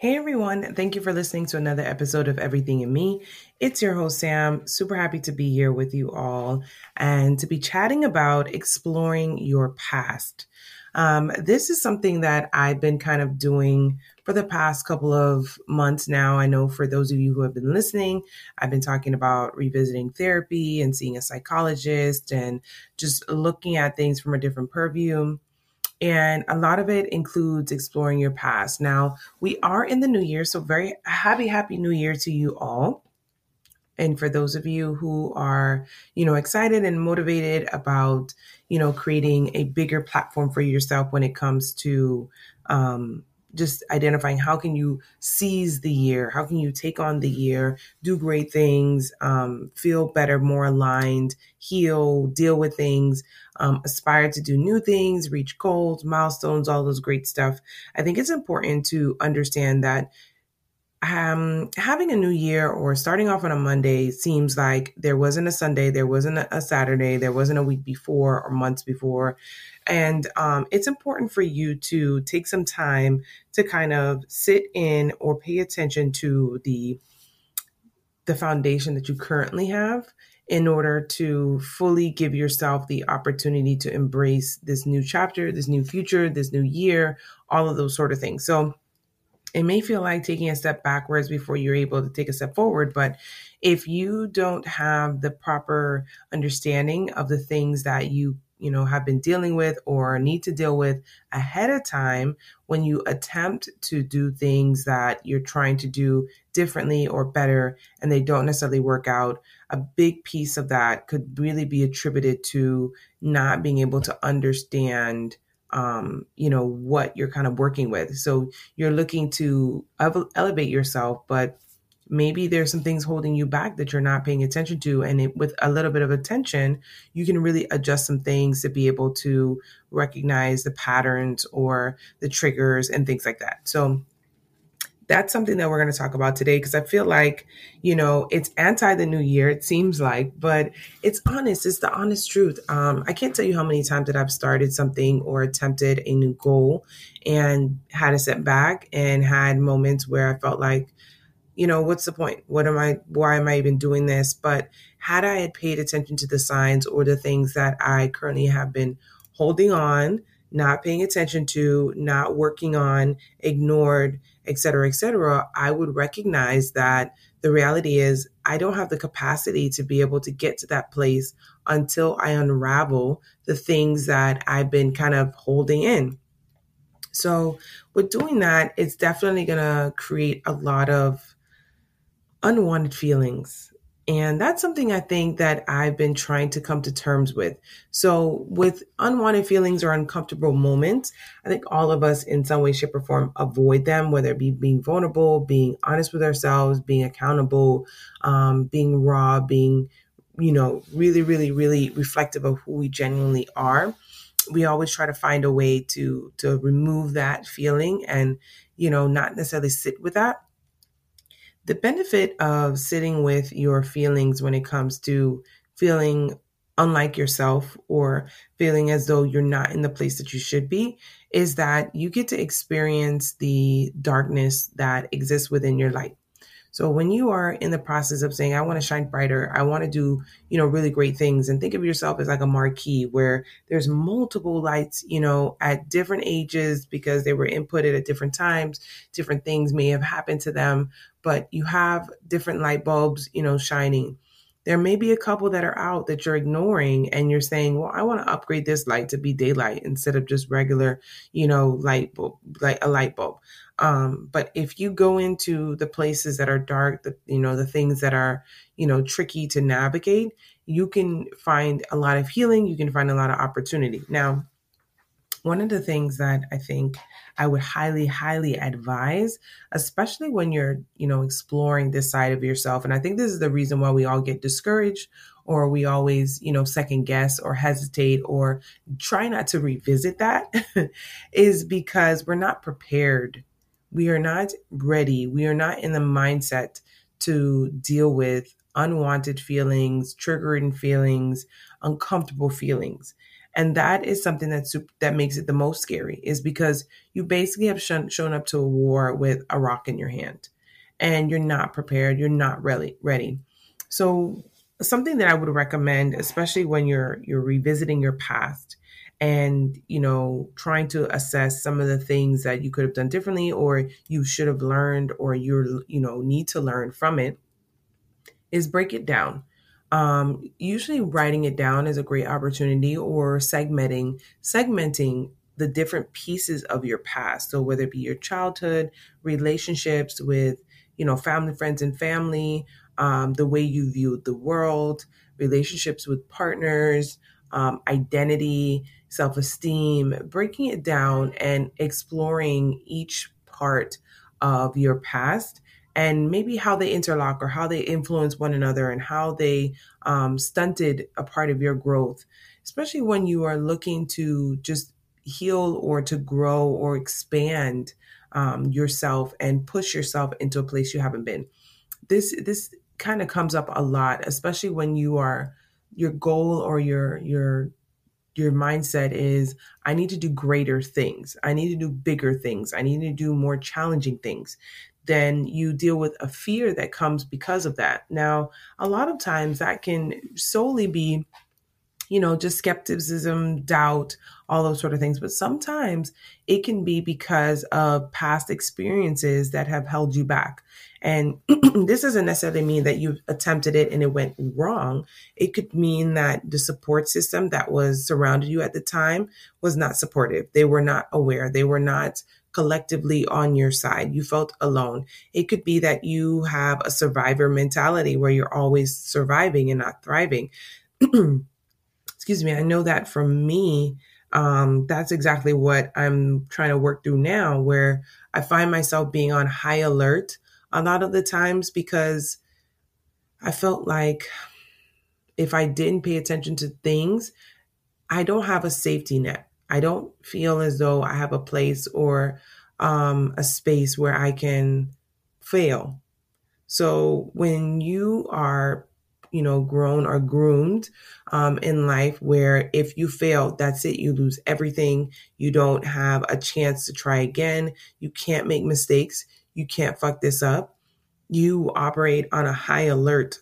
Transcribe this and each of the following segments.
Hey everyone, thank you for listening to another episode of Everything in Me. It's your host, Sam. Super happy to be here with you all and to be chatting about exploring your past. Um, this is something that I've been kind of doing for the past couple of months now. I know for those of you who have been listening, I've been talking about revisiting therapy and seeing a psychologist and just looking at things from a different purview. And a lot of it includes exploring your past. Now, we are in the new year, so very happy, happy new year to you all. And for those of you who are, you know, excited and motivated about, you know, creating a bigger platform for yourself when it comes to um, just identifying how can you seize the year? How can you take on the year do great things um, feel better more aligned heal deal with things um, aspire to do new things reach goals milestones all those great stuff. I think it's important to understand that um, having a new year or starting off on a Monday seems like there wasn't a Sunday, there wasn't a Saturday, there wasn't a week before or months before. And um, it's important for you to take some time to kind of sit in or pay attention to the the foundation that you currently have in order to fully give yourself the opportunity to embrace this new chapter, this new future, this new year, all of those sort of things. So it may feel like taking a step backwards before you're able to take a step forward but if you don't have the proper understanding of the things that you you know have been dealing with or need to deal with ahead of time when you attempt to do things that you're trying to do differently or better and they don't necessarily work out a big piece of that could really be attributed to not being able to understand um, you know, what you're kind of working with. So you're looking to elevate yourself, but maybe there's some things holding you back that you're not paying attention to. And it, with a little bit of attention, you can really adjust some things to be able to recognize the patterns or the triggers and things like that. So that's something that we're going to talk about today because I feel like, you know, it's anti the new year, it seems like, but it's honest. It's the honest truth. Um, I can't tell you how many times that I've started something or attempted a new goal and had a setback and had moments where I felt like, you know, what's the point? What am I, why am I even doing this? But had I had paid attention to the signs or the things that I currently have been holding on, not paying attention to, not working on, ignored, et cetera, et cetera, I would recognize that the reality is I don't have the capacity to be able to get to that place until I unravel the things that I've been kind of holding in. So, with doing that, it's definitely going to create a lot of unwanted feelings and that's something I think that I've been trying to come to terms with. So, with unwanted feelings or uncomfortable moments, I think all of us in some way, shape, or form avoid them, whether it be being vulnerable, being honest with ourselves, being accountable, um, being raw, being, you know, really, really, really reflective of who we genuinely are. We always try to find a way to to remove that feeling and, you know, not necessarily sit with that the benefit of sitting with your feelings when it comes to feeling unlike yourself or feeling as though you're not in the place that you should be is that you get to experience the darkness that exists within your light. So when you are in the process of saying, I want to shine brighter, I want to do, you know, really great things and think of yourself as like a marquee where there's multiple lights, you know, at different ages because they were inputted at different times, different things may have happened to them, but you have different light bulbs, you know, shining. There may be a couple that are out that you're ignoring and you're saying, well, I want to upgrade this light to be daylight instead of just regular, you know, light bulb, like a light bulb. Um, but if you go into the places that are dark, the, you know, the things that are, you know, tricky to navigate, you can find a lot of healing. You can find a lot of opportunity. Now, one of the things that I think I would highly, highly advise, especially when you're, you know, exploring this side of yourself. And I think this is the reason why we all get discouraged or we always, you know, second guess or hesitate or try not to revisit that is because we're not prepared. We are not ready. We are not in the mindset to deal with unwanted feelings, triggering feelings, uncomfortable feelings. And that is something that's that makes it the most scary is because you basically have shown, shown up to a war with a rock in your hand and you're not prepared, you're not really ready. So something that I would recommend, especially when you're you're revisiting your past and you know trying to assess some of the things that you could have done differently or you should have learned or you're you know need to learn from it is break it down. Um, usually writing it down is a great opportunity or segmenting segmenting the different pieces of your past. So whether it be your childhood relationships with you know family friends and family um, the way you viewed the world relationships with partners um, identity self-esteem breaking it down and exploring each part of your past and maybe how they interlock or how they influence one another and how they um, stunted a part of your growth, especially when you are looking to just heal or to grow or expand um, yourself and push yourself into a place you haven't been. This this kind of comes up a lot, especially when you are your goal or your your your mindset is I need to do greater things. I need to do bigger things. I need to do more challenging things then you deal with a fear that comes because of that. Now, a lot of times that can solely be you know, just skepticism, doubt, all those sort of things. But sometimes it can be because of past experiences that have held you back. And this doesn't necessarily mean that you attempted it and it went wrong. It could mean that the support system that was surrounded you at the time was not supportive. They were not aware. They were not collectively on your side. You felt alone. It could be that you have a survivor mentality where you're always surviving and not thriving. Excuse me. I know that for me, um, that's exactly what I'm trying to work through now, where I find myself being on high alert a lot of the times because I felt like if I didn't pay attention to things, I don't have a safety net. I don't feel as though I have a place or um, a space where I can fail. So when you are, you know, grown or groomed um, in life, where if you fail, that's it, you lose everything. You don't have a chance to try again. You can't make mistakes. You can't fuck this up. You operate on a high alert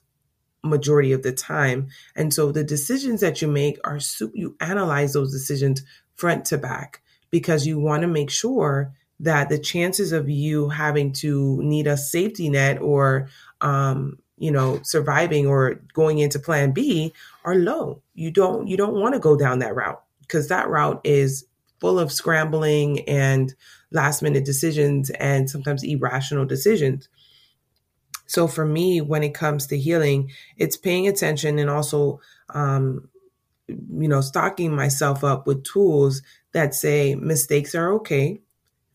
majority of the time. And so the decisions that you make are, you analyze those decisions front to back because you want to make sure that the chances of you having to need a safety net or um, you know surviving or going into plan b are low you don't you don't want to go down that route because that route is full of scrambling and last minute decisions and sometimes irrational decisions so for me when it comes to healing it's paying attention and also um, you know, stocking myself up with tools that say mistakes are okay.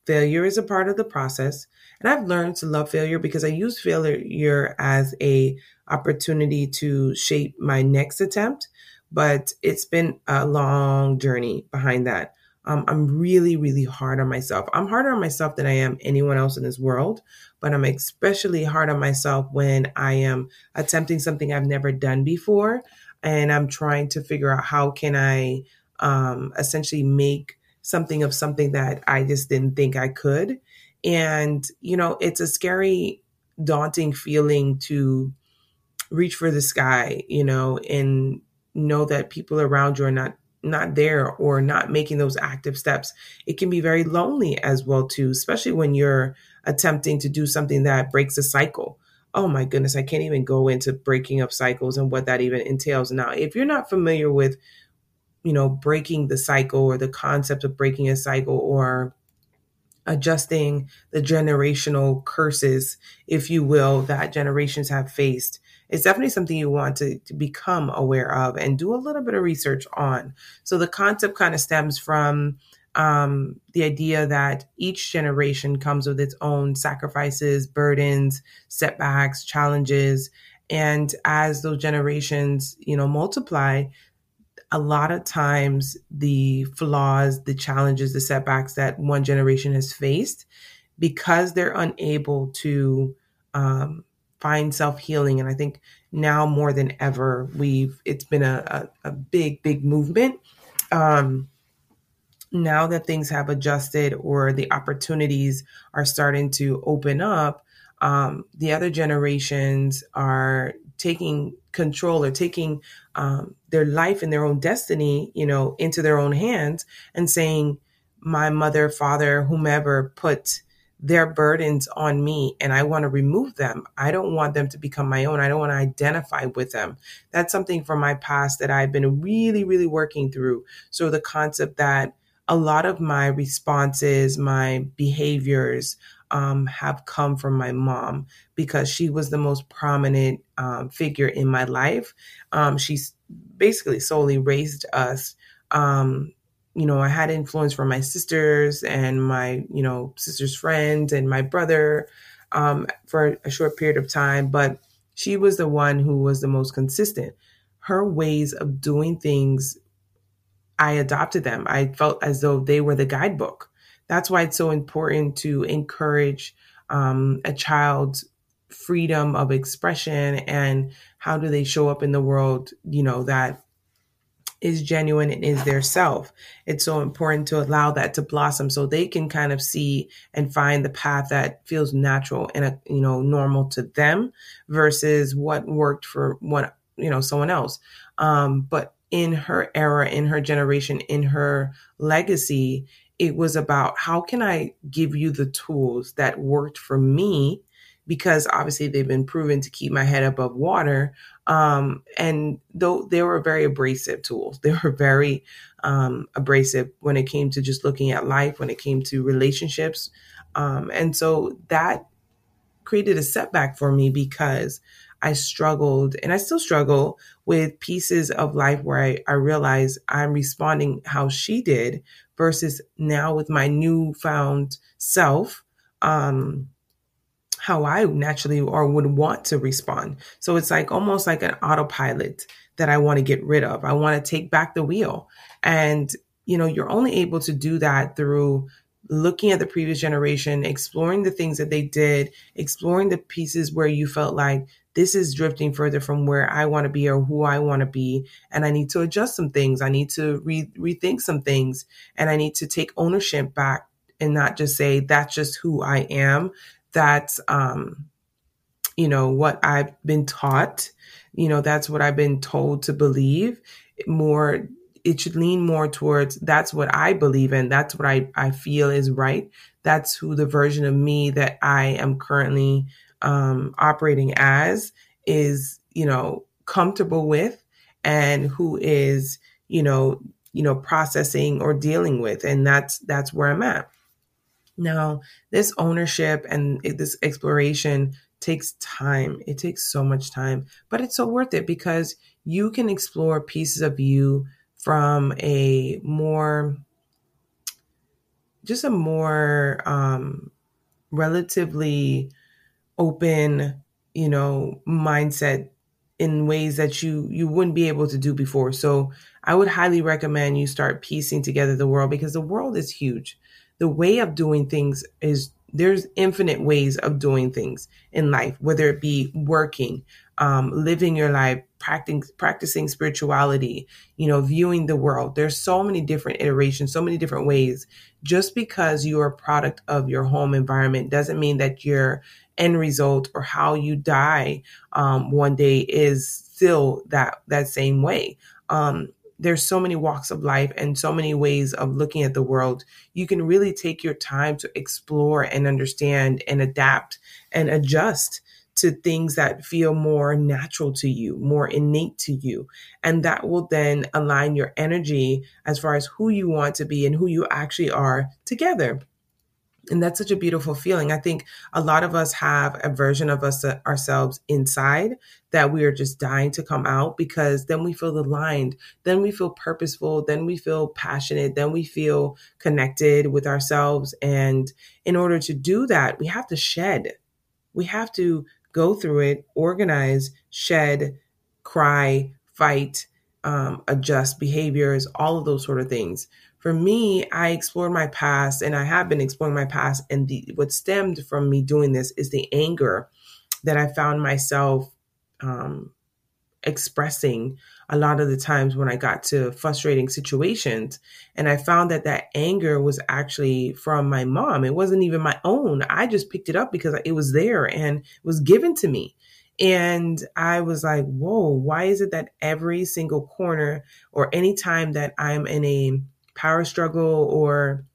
Failure is a part of the process. And I've learned to love failure because I use failure as a opportunity to shape my next attempt. But it's been a long journey behind that. Um, I'm really, really hard on myself. I'm harder on myself than I am anyone else in this world, but I'm especially hard on myself when I am attempting something I've never done before and I'm trying to figure out how can I um, essentially make something of something that I just didn't think I could. And, you know, it's a scary, daunting feeling to reach for the sky, you know, and know that people around you are not not there or not making those active steps it can be very lonely as well too especially when you're attempting to do something that breaks a cycle oh my goodness, I can't even go into breaking up cycles and what that even entails. Now, if you're not familiar with, you know, breaking the cycle or the concept of breaking a cycle or adjusting the generational curses, if you will, that generations have faced, it's definitely something you want to, to become aware of and do a little bit of research on. So the concept kind of stems from um, the idea that each generation comes with its own sacrifices, burdens, setbacks, challenges. And as those generations, you know, multiply, a lot of times the flaws, the challenges, the setbacks that one generation has faced, because they're unable to um, find self healing. And I think now more than ever, we've it's been a, a, a big, big movement um, now that things have adjusted or the opportunities are starting to open up, um, the other generations are taking control or taking um, their life and their own destiny, you know, into their own hands and saying, my mother, father, whomever put their burdens on me and I want to remove them. I don't want them to become my own. I don't want to identify with them. That's something from my past that I've been really, really working through. So the concept that a lot of my responses, my behaviors, um, have come from my mom because she was the most prominent um, figure in my life. Um, she's basically solely raised us um, you know, I had influence from my sisters and my, you know, sister's friends and my brother um, for a short period of time, but she was the one who was the most consistent. Her ways of doing things, I adopted them. I felt as though they were the guidebook. That's why it's so important to encourage um, a child's freedom of expression and how do they show up in the world, you know, that is genuine and is their self. It's so important to allow that to blossom so they can kind of see and find the path that feels natural and a, you know normal to them versus what worked for what you know someone else. Um, but in her era, in her generation, in her legacy, it was about how can I give you the tools that worked for me because obviously they've been proven to keep my head above water. Um, and though they were very abrasive tools, they were very um, abrasive when it came to just looking at life, when it came to relationships. Um, and so that created a setback for me because I struggled and I still struggle with pieces of life where I, I realize I'm responding how she did versus now with my newfound self. Um, how I naturally or would want to respond. So it's like almost like an autopilot that I want to get rid of. I want to take back the wheel. And, you know, you're only able to do that through looking at the previous generation, exploring the things that they did, exploring the pieces where you felt like this is drifting further from where I want to be or who I want to be. And I need to adjust some things. I need to re- rethink some things and I need to take ownership back and not just say that's just who I am that's um you know what i've been taught you know that's what i've been told to believe more it should lean more towards that's what i believe in that's what i i feel is right that's who the version of me that i am currently um operating as is you know comfortable with and who is you know you know processing or dealing with and that's that's where i'm at now, this ownership and this exploration takes time. It takes so much time, but it's so worth it because you can explore pieces of you from a more, just a more um, relatively open, you know, mindset in ways that you you wouldn't be able to do before. So I would highly recommend you start piecing together the world because the world is huge the way of doing things is there's infinite ways of doing things in life, whether it be working, um, living your life, practicing, practicing spirituality, you know, viewing the world. There's so many different iterations, so many different ways. Just because you are a product of your home environment doesn't mean that your end result or how you die um, one day is still that that same way. Um, there's so many walks of life and so many ways of looking at the world. You can really take your time to explore and understand and adapt and adjust to things that feel more natural to you, more innate to you. And that will then align your energy as far as who you want to be and who you actually are together and that's such a beautiful feeling. I think a lot of us have a version of us uh, ourselves inside that we are just dying to come out because then we feel aligned, then we feel purposeful, then we feel passionate, then we feel connected with ourselves. And in order to do that, we have to shed. We have to go through it, organize, shed, cry, fight, um, adjust behaviors, all of those sort of things for me, I explored my past and I have been exploring my past. And the, what stemmed from me doing this is the anger that I found myself um, expressing a lot of the times when I got to frustrating situations. And I found that that anger was actually from my mom. It wasn't even my own. I just picked it up because it was there and was given to me. And I was like, whoa, why is it that every single corner or any time that I'm in a power struggle or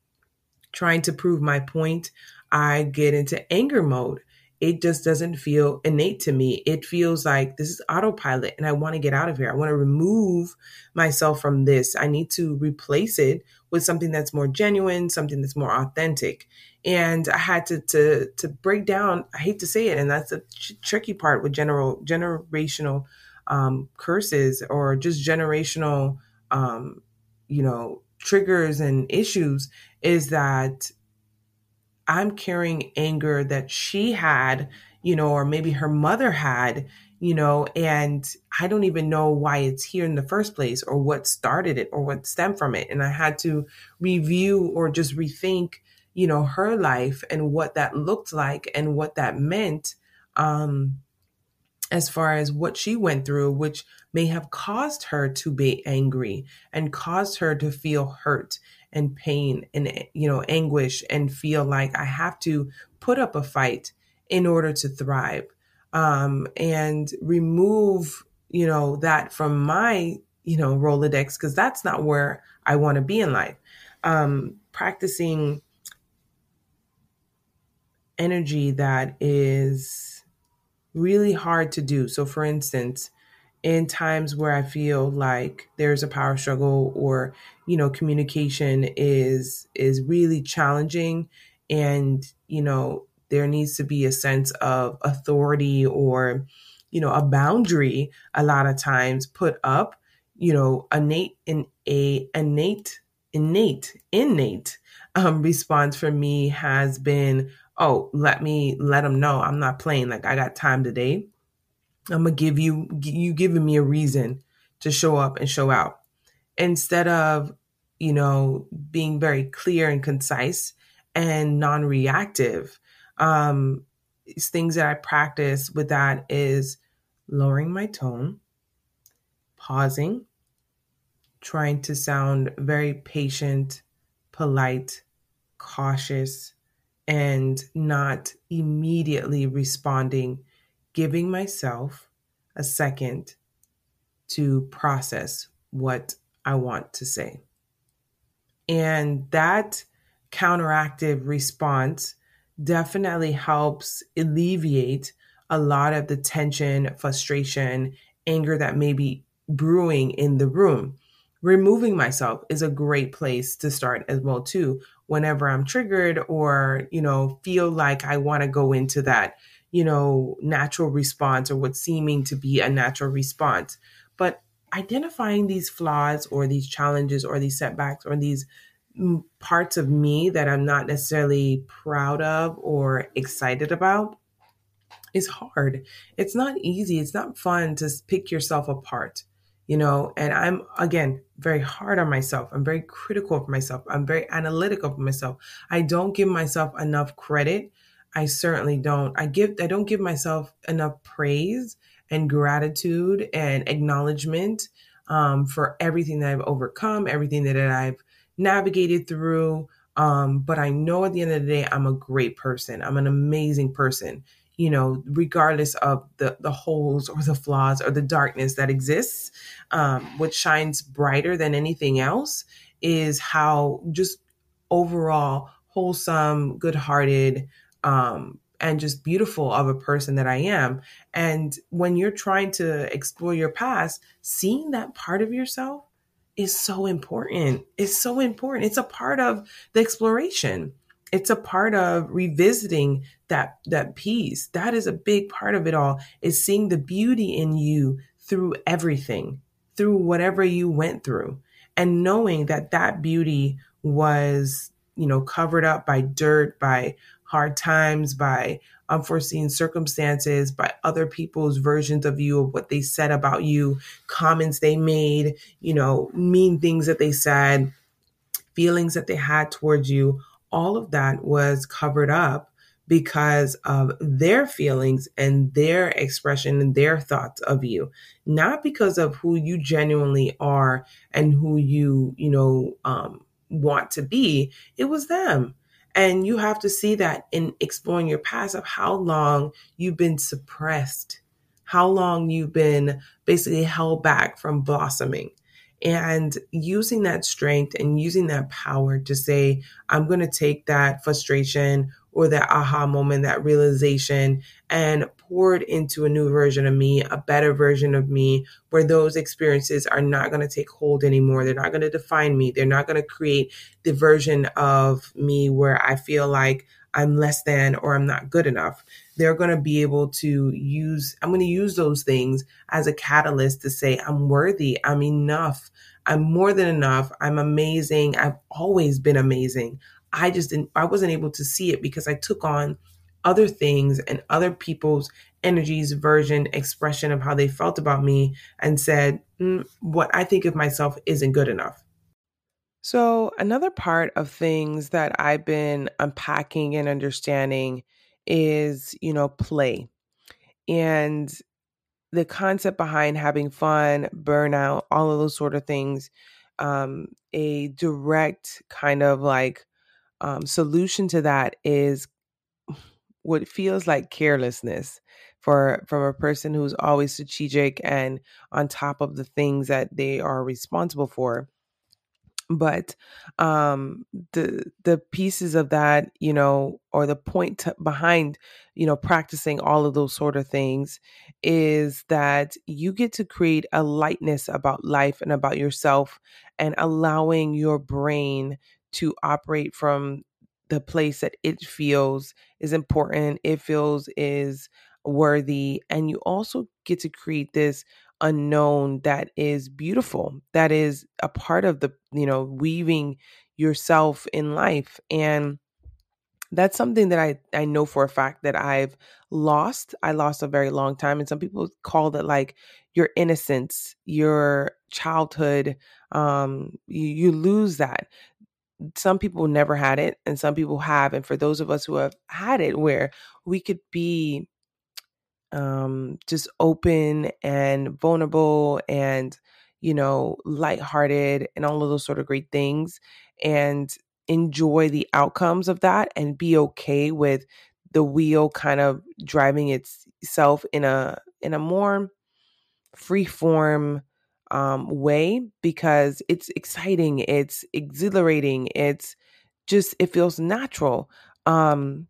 trying to prove my point, I get into anger mode? it just doesn't feel innate to me. It feels like this is autopilot and I want to get out of here. I want to remove myself from this. I need to replace it with something that's more genuine, something that's more authentic. And I had to to to break down, I hate to say it, and that's the tricky part with general generational um, curses or just generational um, you know, triggers and issues is that I'm carrying anger that she had, you know, or maybe her mother had, you know, and I don't even know why it's here in the first place or what started it or what stemmed from it. And I had to review or just rethink, you know, her life and what that looked like and what that meant. Um, as far as what she went through, which may have caused her to be angry and caused her to feel hurt and pain and you know anguish and feel like I have to put up a fight in order to thrive um, and remove you know that from my you know Rolodex because that's not where I want to be in life. Um, practicing energy that is really hard to do. So, for instance, in times where I feel like there's a power struggle or you know communication is is really challenging and you know there needs to be a sense of authority or you know a boundary a lot of times put up you know innate in a innate innate innate um, response for me has been oh let me let them know i'm not playing like i got time today I'm gonna give you you giving me a reason to show up and show out instead of you know being very clear and concise and non-reactive. Um, things that I practice with that is lowering my tone, pausing, trying to sound very patient, polite, cautious, and not immediately responding giving myself a second to process what I want to say. And that counteractive response definitely helps alleviate a lot of the tension, frustration, anger that may be brewing in the room. Removing myself is a great place to start as well too whenever I'm triggered or, you know, feel like I want to go into that you know, natural response or what's seeming to be a natural response. But identifying these flaws or these challenges or these setbacks or these mm, parts of me that I'm not necessarily proud of or excited about is hard. It's not easy. It's not fun to pick yourself apart, you know. And I'm, again, very hard on myself. I'm very critical of myself. I'm very analytical of myself. I don't give myself enough credit I certainly don't. I give I don't give myself enough praise and gratitude and acknowledgement um, for everything that I've overcome, everything that I've navigated through. Um, but I know at the end of the day, I'm a great person. I'm an amazing person. You know, regardless of the the holes or the flaws or the darkness that exists, um, what shines brighter than anything else is how just overall wholesome, good-hearted, um, and just beautiful of a person that I am. And when you're trying to explore your past, seeing that part of yourself is so important. It's so important. It's a part of the exploration. It's a part of revisiting that that piece. That is a big part of it all. Is seeing the beauty in you through everything, through whatever you went through, and knowing that that beauty was, you know, covered up by dirt, by hard times, by unforeseen circumstances, by other people's versions of you, of what they said about you, comments they made, you know, mean things that they said, feelings that they had towards you. All of that was covered up because of their feelings and their expression and their thoughts of you, not because of who you genuinely are and who you, you know, um, want to be. It was them. And you have to see that in exploring your past of how long you've been suppressed, how long you've been basically held back from blossoming and using that strength and using that power to say, I'm going to take that frustration or that aha moment, that realization, and poured into a new version of me, a better version of me, where those experiences are not going to take hold anymore. They're not going to define me. They're not going to create the version of me where I feel like I'm less than or I'm not good enough. They're going to be able to use, I'm going to use those things as a catalyst to say, I'm worthy, I'm enough, I'm more than enough, I'm amazing, I've always been amazing. I just didn't, I wasn't able to see it because I took on other things and other people's energies, version, expression of how they felt about me and said, mm, what I think of myself isn't good enough. So, another part of things that I've been unpacking and understanding is, you know, play and the concept behind having fun, burnout, all of those sort of things. Um, a direct kind of like um, solution to that is what feels like carelessness for from a person who's always strategic and on top of the things that they are responsible for. But um the the pieces of that you know or the point to, behind you know practicing all of those sort of things is that you get to create a lightness about life and about yourself and allowing your brain to operate from the place that it feels is important it feels is worthy and you also get to create this unknown that is beautiful that is a part of the you know weaving yourself in life and that's something that I, I know for a fact that I've lost. I lost a very long time. And some people call it like your innocence, your childhood. Um, you, you lose that. Some people never had it, and some people have. And for those of us who have had it, where we could be um, just open and vulnerable and, you know, lighthearted and all of those sort of great things and enjoy the outcomes of that and be okay with the wheel kind of driving itself in a in a more free form um, way because it's exciting, it's exhilarating, it's just it feels natural. Um,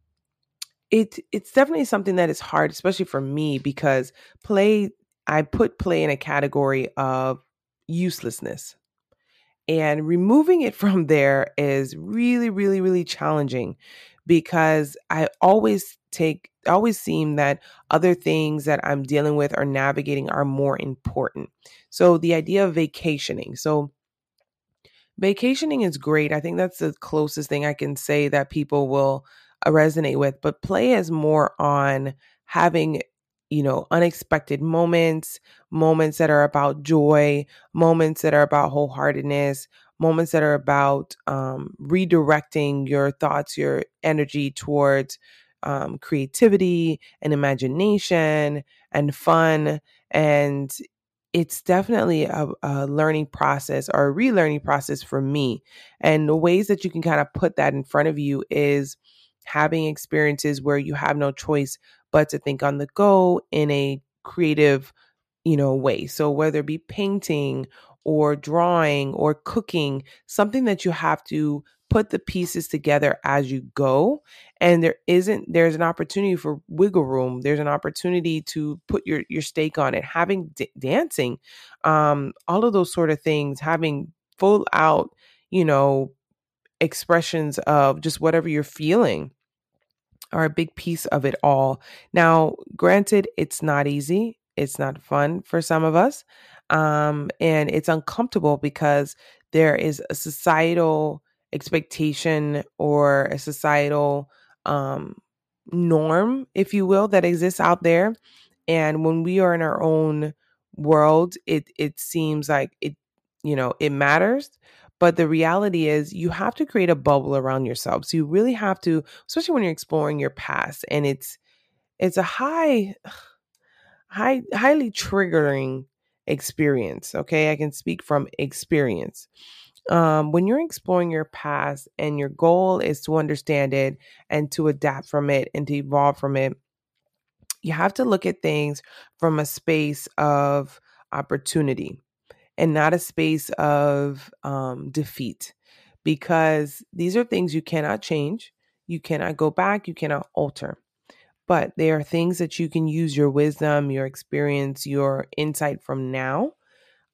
it it's definitely something that is hard, especially for me, because play I put play in a category of uselessness. And removing it from there is really, really, really challenging because I always take always seem that other things that I'm dealing with or navigating are more important. So the idea of vacationing. So vacationing is great. I think that's the closest thing I can say that people will resonate with, but play is more on having you know, unexpected moments, moments that are about joy, moments that are about wholeheartedness, moments that are about um, redirecting your thoughts, your energy towards um, creativity and imagination and fun. And it's definitely a, a, learning process or a relearning process for me. And the ways that you can kind of put that in front of you is having experiences where you have no choice but to think on the go in a creative, you know, way. So whether it be painting or drawing or cooking, something that you have to put the pieces together as you go and there isn't there's an opportunity for wiggle room there's an opportunity to put your your stake on it having d- dancing um all of those sort of things having full out you know expressions of just whatever you're feeling are a big piece of it all. Now, granted, it's not easy. It's not fun for some of us. Um, and it's uncomfortable because there is a societal expectation or a societal um, norm, if you will, that exists out there. And when we are in our own world, it it seems like it, you know, it matters. But the reality is, you have to create a bubble around yourself. So you really have to, especially when you're exploring your past, and it's it's a high, high, highly triggering experience. Okay, I can speak from experience. Um, when you're exploring your past and your goal is to understand it and to adapt from it and to evolve from it, you have to look at things from a space of opportunity and not a space of um, defeat because these are things you cannot change, you cannot go back, you cannot alter. But they are things that you can use your wisdom, your experience, your insight from now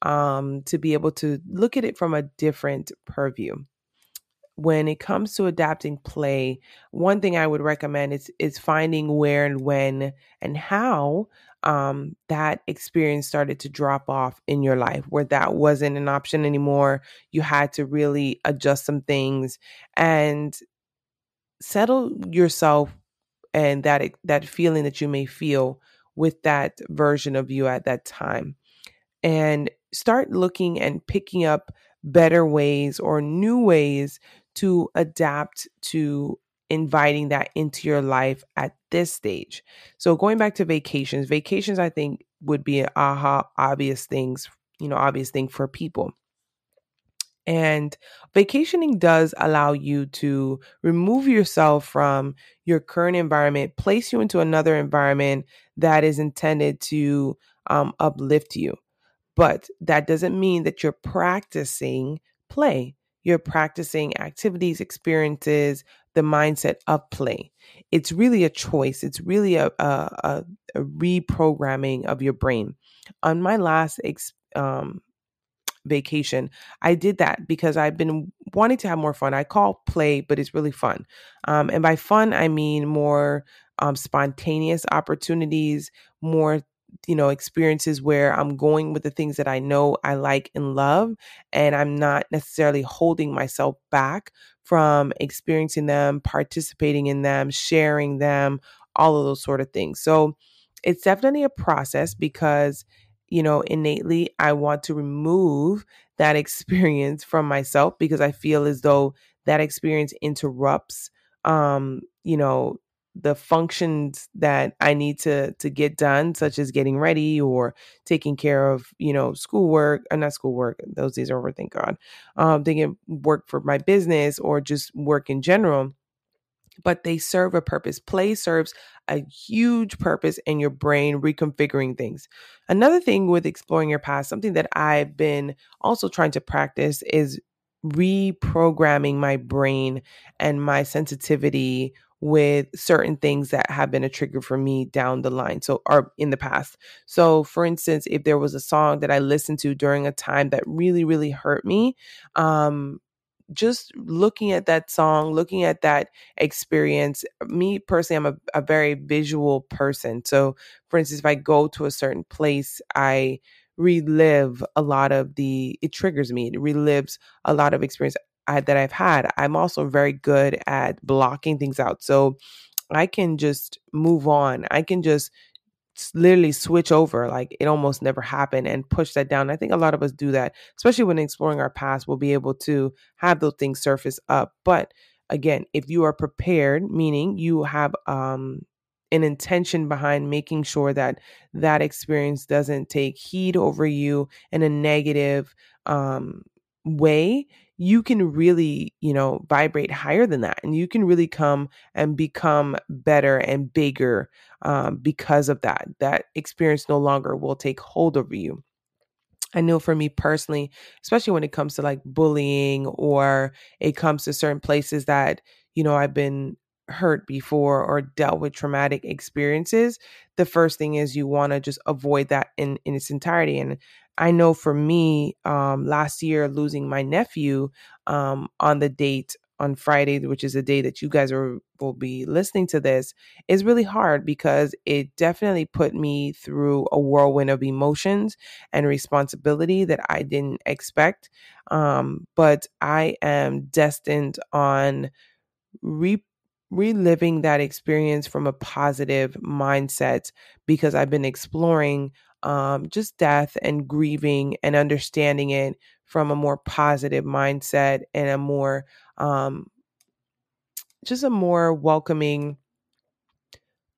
um, to be able to look at it from a different purview. When it comes to adapting play, one thing I would recommend is is finding where and when and how um, that experience started to drop off in your life where that wasn't an option anymore. You had to really adjust some things and settle yourself and that that feeling that you may feel with that version of you at that time and start looking and picking up better ways or new ways to adapt to inviting that into your life at this stage. So going back to vacations, vacations I think would be an aha obvious things, you know, obvious thing for people. And vacationing does allow you to remove yourself from your current environment, place you into another environment that is intended to um, uplift you. But that doesn't mean that you're practicing play. You're practicing activities, experiences, the mindset of play. It's really a choice. It's really a, a, a, a reprogramming of your brain. On my last ex, um, vacation, I did that because I've been wanting to have more fun. I call play, but it's really fun. Um, and by fun, I mean more um, spontaneous opportunities, more you know experiences where i'm going with the things that i know i like and love and i'm not necessarily holding myself back from experiencing them participating in them sharing them all of those sort of things. So it's definitely a process because you know innately i want to remove that experience from myself because i feel as though that experience interrupts um you know the functions that I need to to get done, such as getting ready or taking care of, you know, schoolwork, uh, not schoolwork, those days are over, thank God. Um, thinking work for my business or just work in general. But they serve a purpose. Play serves a huge purpose in your brain, reconfiguring things. Another thing with exploring your past, something that I've been also trying to practice is reprogramming my brain and my sensitivity with certain things that have been a trigger for me down the line so or in the past. So for instance if there was a song that i listened to during a time that really really hurt me um just looking at that song looking at that experience me personally i'm a, a very visual person. So for instance if i go to a certain place i relive a lot of the it triggers me it relives a lot of experience I, that I've had, I'm also very good at blocking things out. So I can just move on. I can just literally switch over like it almost never happened and push that down. I think a lot of us do that, especially when exploring our past, we'll be able to have those things surface up. But again, if you are prepared, meaning you have um an intention behind making sure that that experience doesn't take heat over you in a negative um way you can really, you know, vibrate higher than that. And you can really come and become better and bigger um, because of that. That experience no longer will take hold over you. I know for me personally, especially when it comes to like bullying or it comes to certain places that, you know, I've been hurt before or dealt with traumatic experiences, the first thing is you want to just avoid that in, in its entirety. And I know for me, um, last year, losing my nephew um, on the date on Friday, which is the day that you guys are, will be listening to this, is really hard because it definitely put me through a whirlwind of emotions and responsibility that I didn't expect. Um, but I am destined on re- reliving that experience from a positive mindset because I've been exploring um, just death and grieving and understanding it from a more positive mindset and a more um, just a more welcoming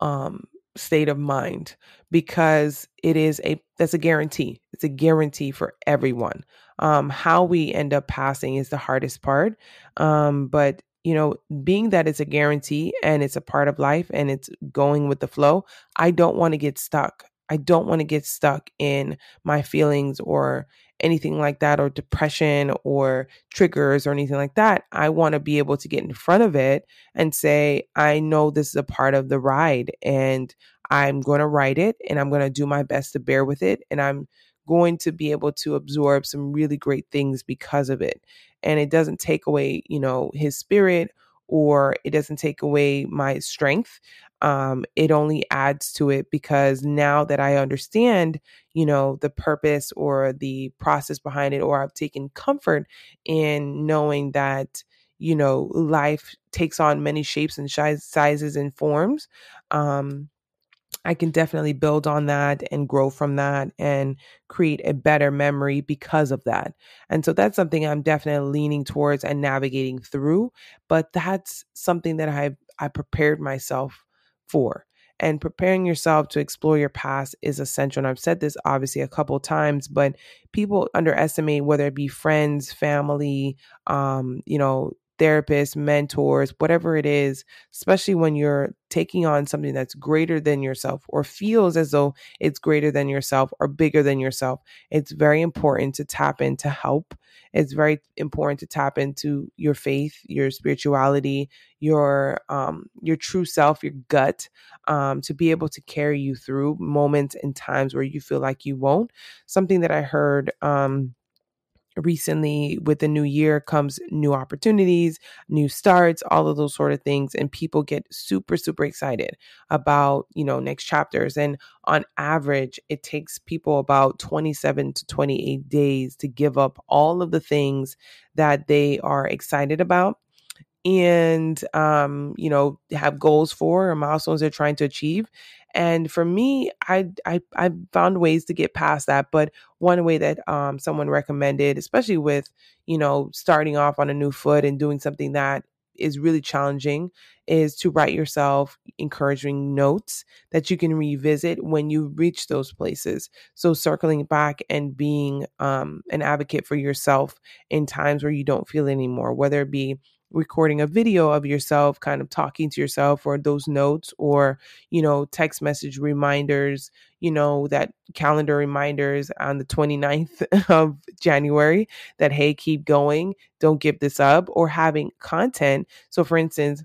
um, state of mind because it is a that's a guarantee. It's a guarantee for everyone. Um, how we end up passing is the hardest part um, but you know being that it's a guarantee and it's a part of life and it's going with the flow i don't want to get stuck i don't want to get stuck in my feelings or anything like that or depression or triggers or anything like that. I want to be able to get in front of it and say, I know this is a part of the ride and I'm going to ride it and I'm going to do my best to bear with it. And I'm going to be able to absorb some really great things because of it. And it doesn't take away, you know, his spirit or it doesn't take away my strength um, it only adds to it because now that I understand, you know, the purpose or the process behind it, or I've taken comfort in knowing that, you know, life takes on many shapes and sizes and forms. Um, I can definitely build on that and grow from that and create a better memory because of that. And so that's something I'm definitely leaning towards and navigating through. But that's something that I've I prepared myself for. And preparing yourself to explore your past is essential. And I've said this obviously a couple times, but people underestimate whether it be friends, family, um, you know, therapists, mentors, whatever it is, especially when you're taking on something that's greater than yourself or feels as though it's greater than yourself or bigger than yourself. It's very important to tap into help. It's very important to tap into your faith, your spirituality, your um your true self, your gut, um, to be able to carry you through moments and times where you feel like you won't. Something that I heard um recently with the new year comes new opportunities new starts all of those sort of things and people get super super excited about you know next chapters and on average it takes people about 27 to 28 days to give up all of the things that they are excited about and um, you know have goals for or milestones they're trying to achieve and for me i i i found ways to get past that but one way that um, someone recommended especially with you know starting off on a new foot and doing something that is really challenging is to write yourself encouraging notes that you can revisit when you reach those places. So, circling back and being um, an advocate for yourself in times where you don't feel anymore, whether it be recording a video of yourself kind of talking to yourself or those notes or you know text message reminders you know that calendar reminders on the 29th of January that hey keep going don't give this up or having content. So for instance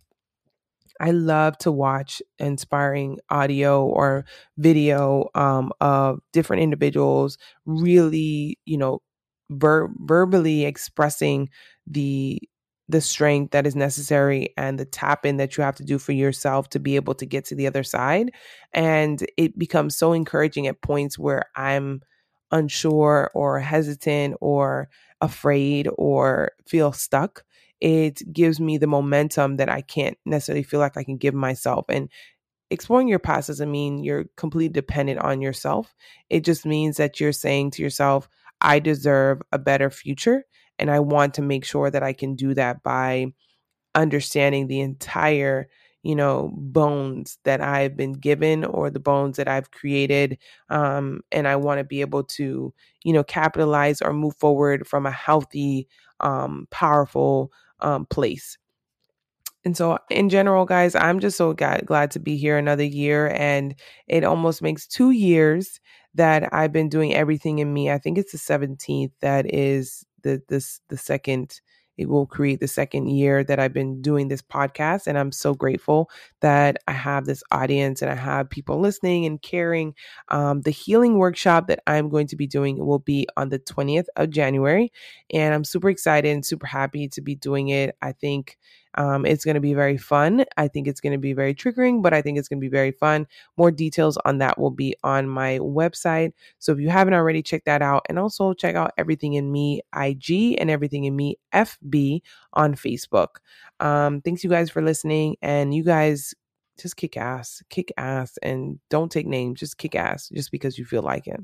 I love to watch inspiring audio or video um, of different individuals really, you know, ver- verbally expressing the the strength that is necessary and the tap in that you have to do for yourself to be able to get to the other side. And it becomes so encouraging at points where I'm unsure or hesitant or afraid or feel stuck. It gives me the momentum that I can't necessarily feel like I can give myself. And exploring your past doesn't mean you're completely dependent on yourself. It just means that you're saying to yourself, I deserve a better future and I want to make sure that I can do that by understanding the entire, you know, bones that I've been given or the bones that I've created. Um, and I want to be able to, you know, capitalize or move forward from a healthy, um, powerful um, place. And so, in general, guys, I'm just so glad, glad to be here another year. And it almost makes two years that I've been doing everything in me. I think it's the 17th that is the this the second it will create the second year that I've been doing this podcast. And I'm so grateful that I have this audience and I have people listening and caring. Um, the healing workshop that I'm going to be doing will be on the 20th of January. And I'm super excited and super happy to be doing it. I think um, it's going to be very fun. I think it's going to be very triggering, but I think it's going to be very fun. More details on that will be on my website. So if you haven't already, check that out. And also check out Everything in Me IG and Everything in Me FB on Facebook. Um, thanks, you guys, for listening. And you guys just kick ass, kick ass, and don't take names. Just kick ass just because you feel like it.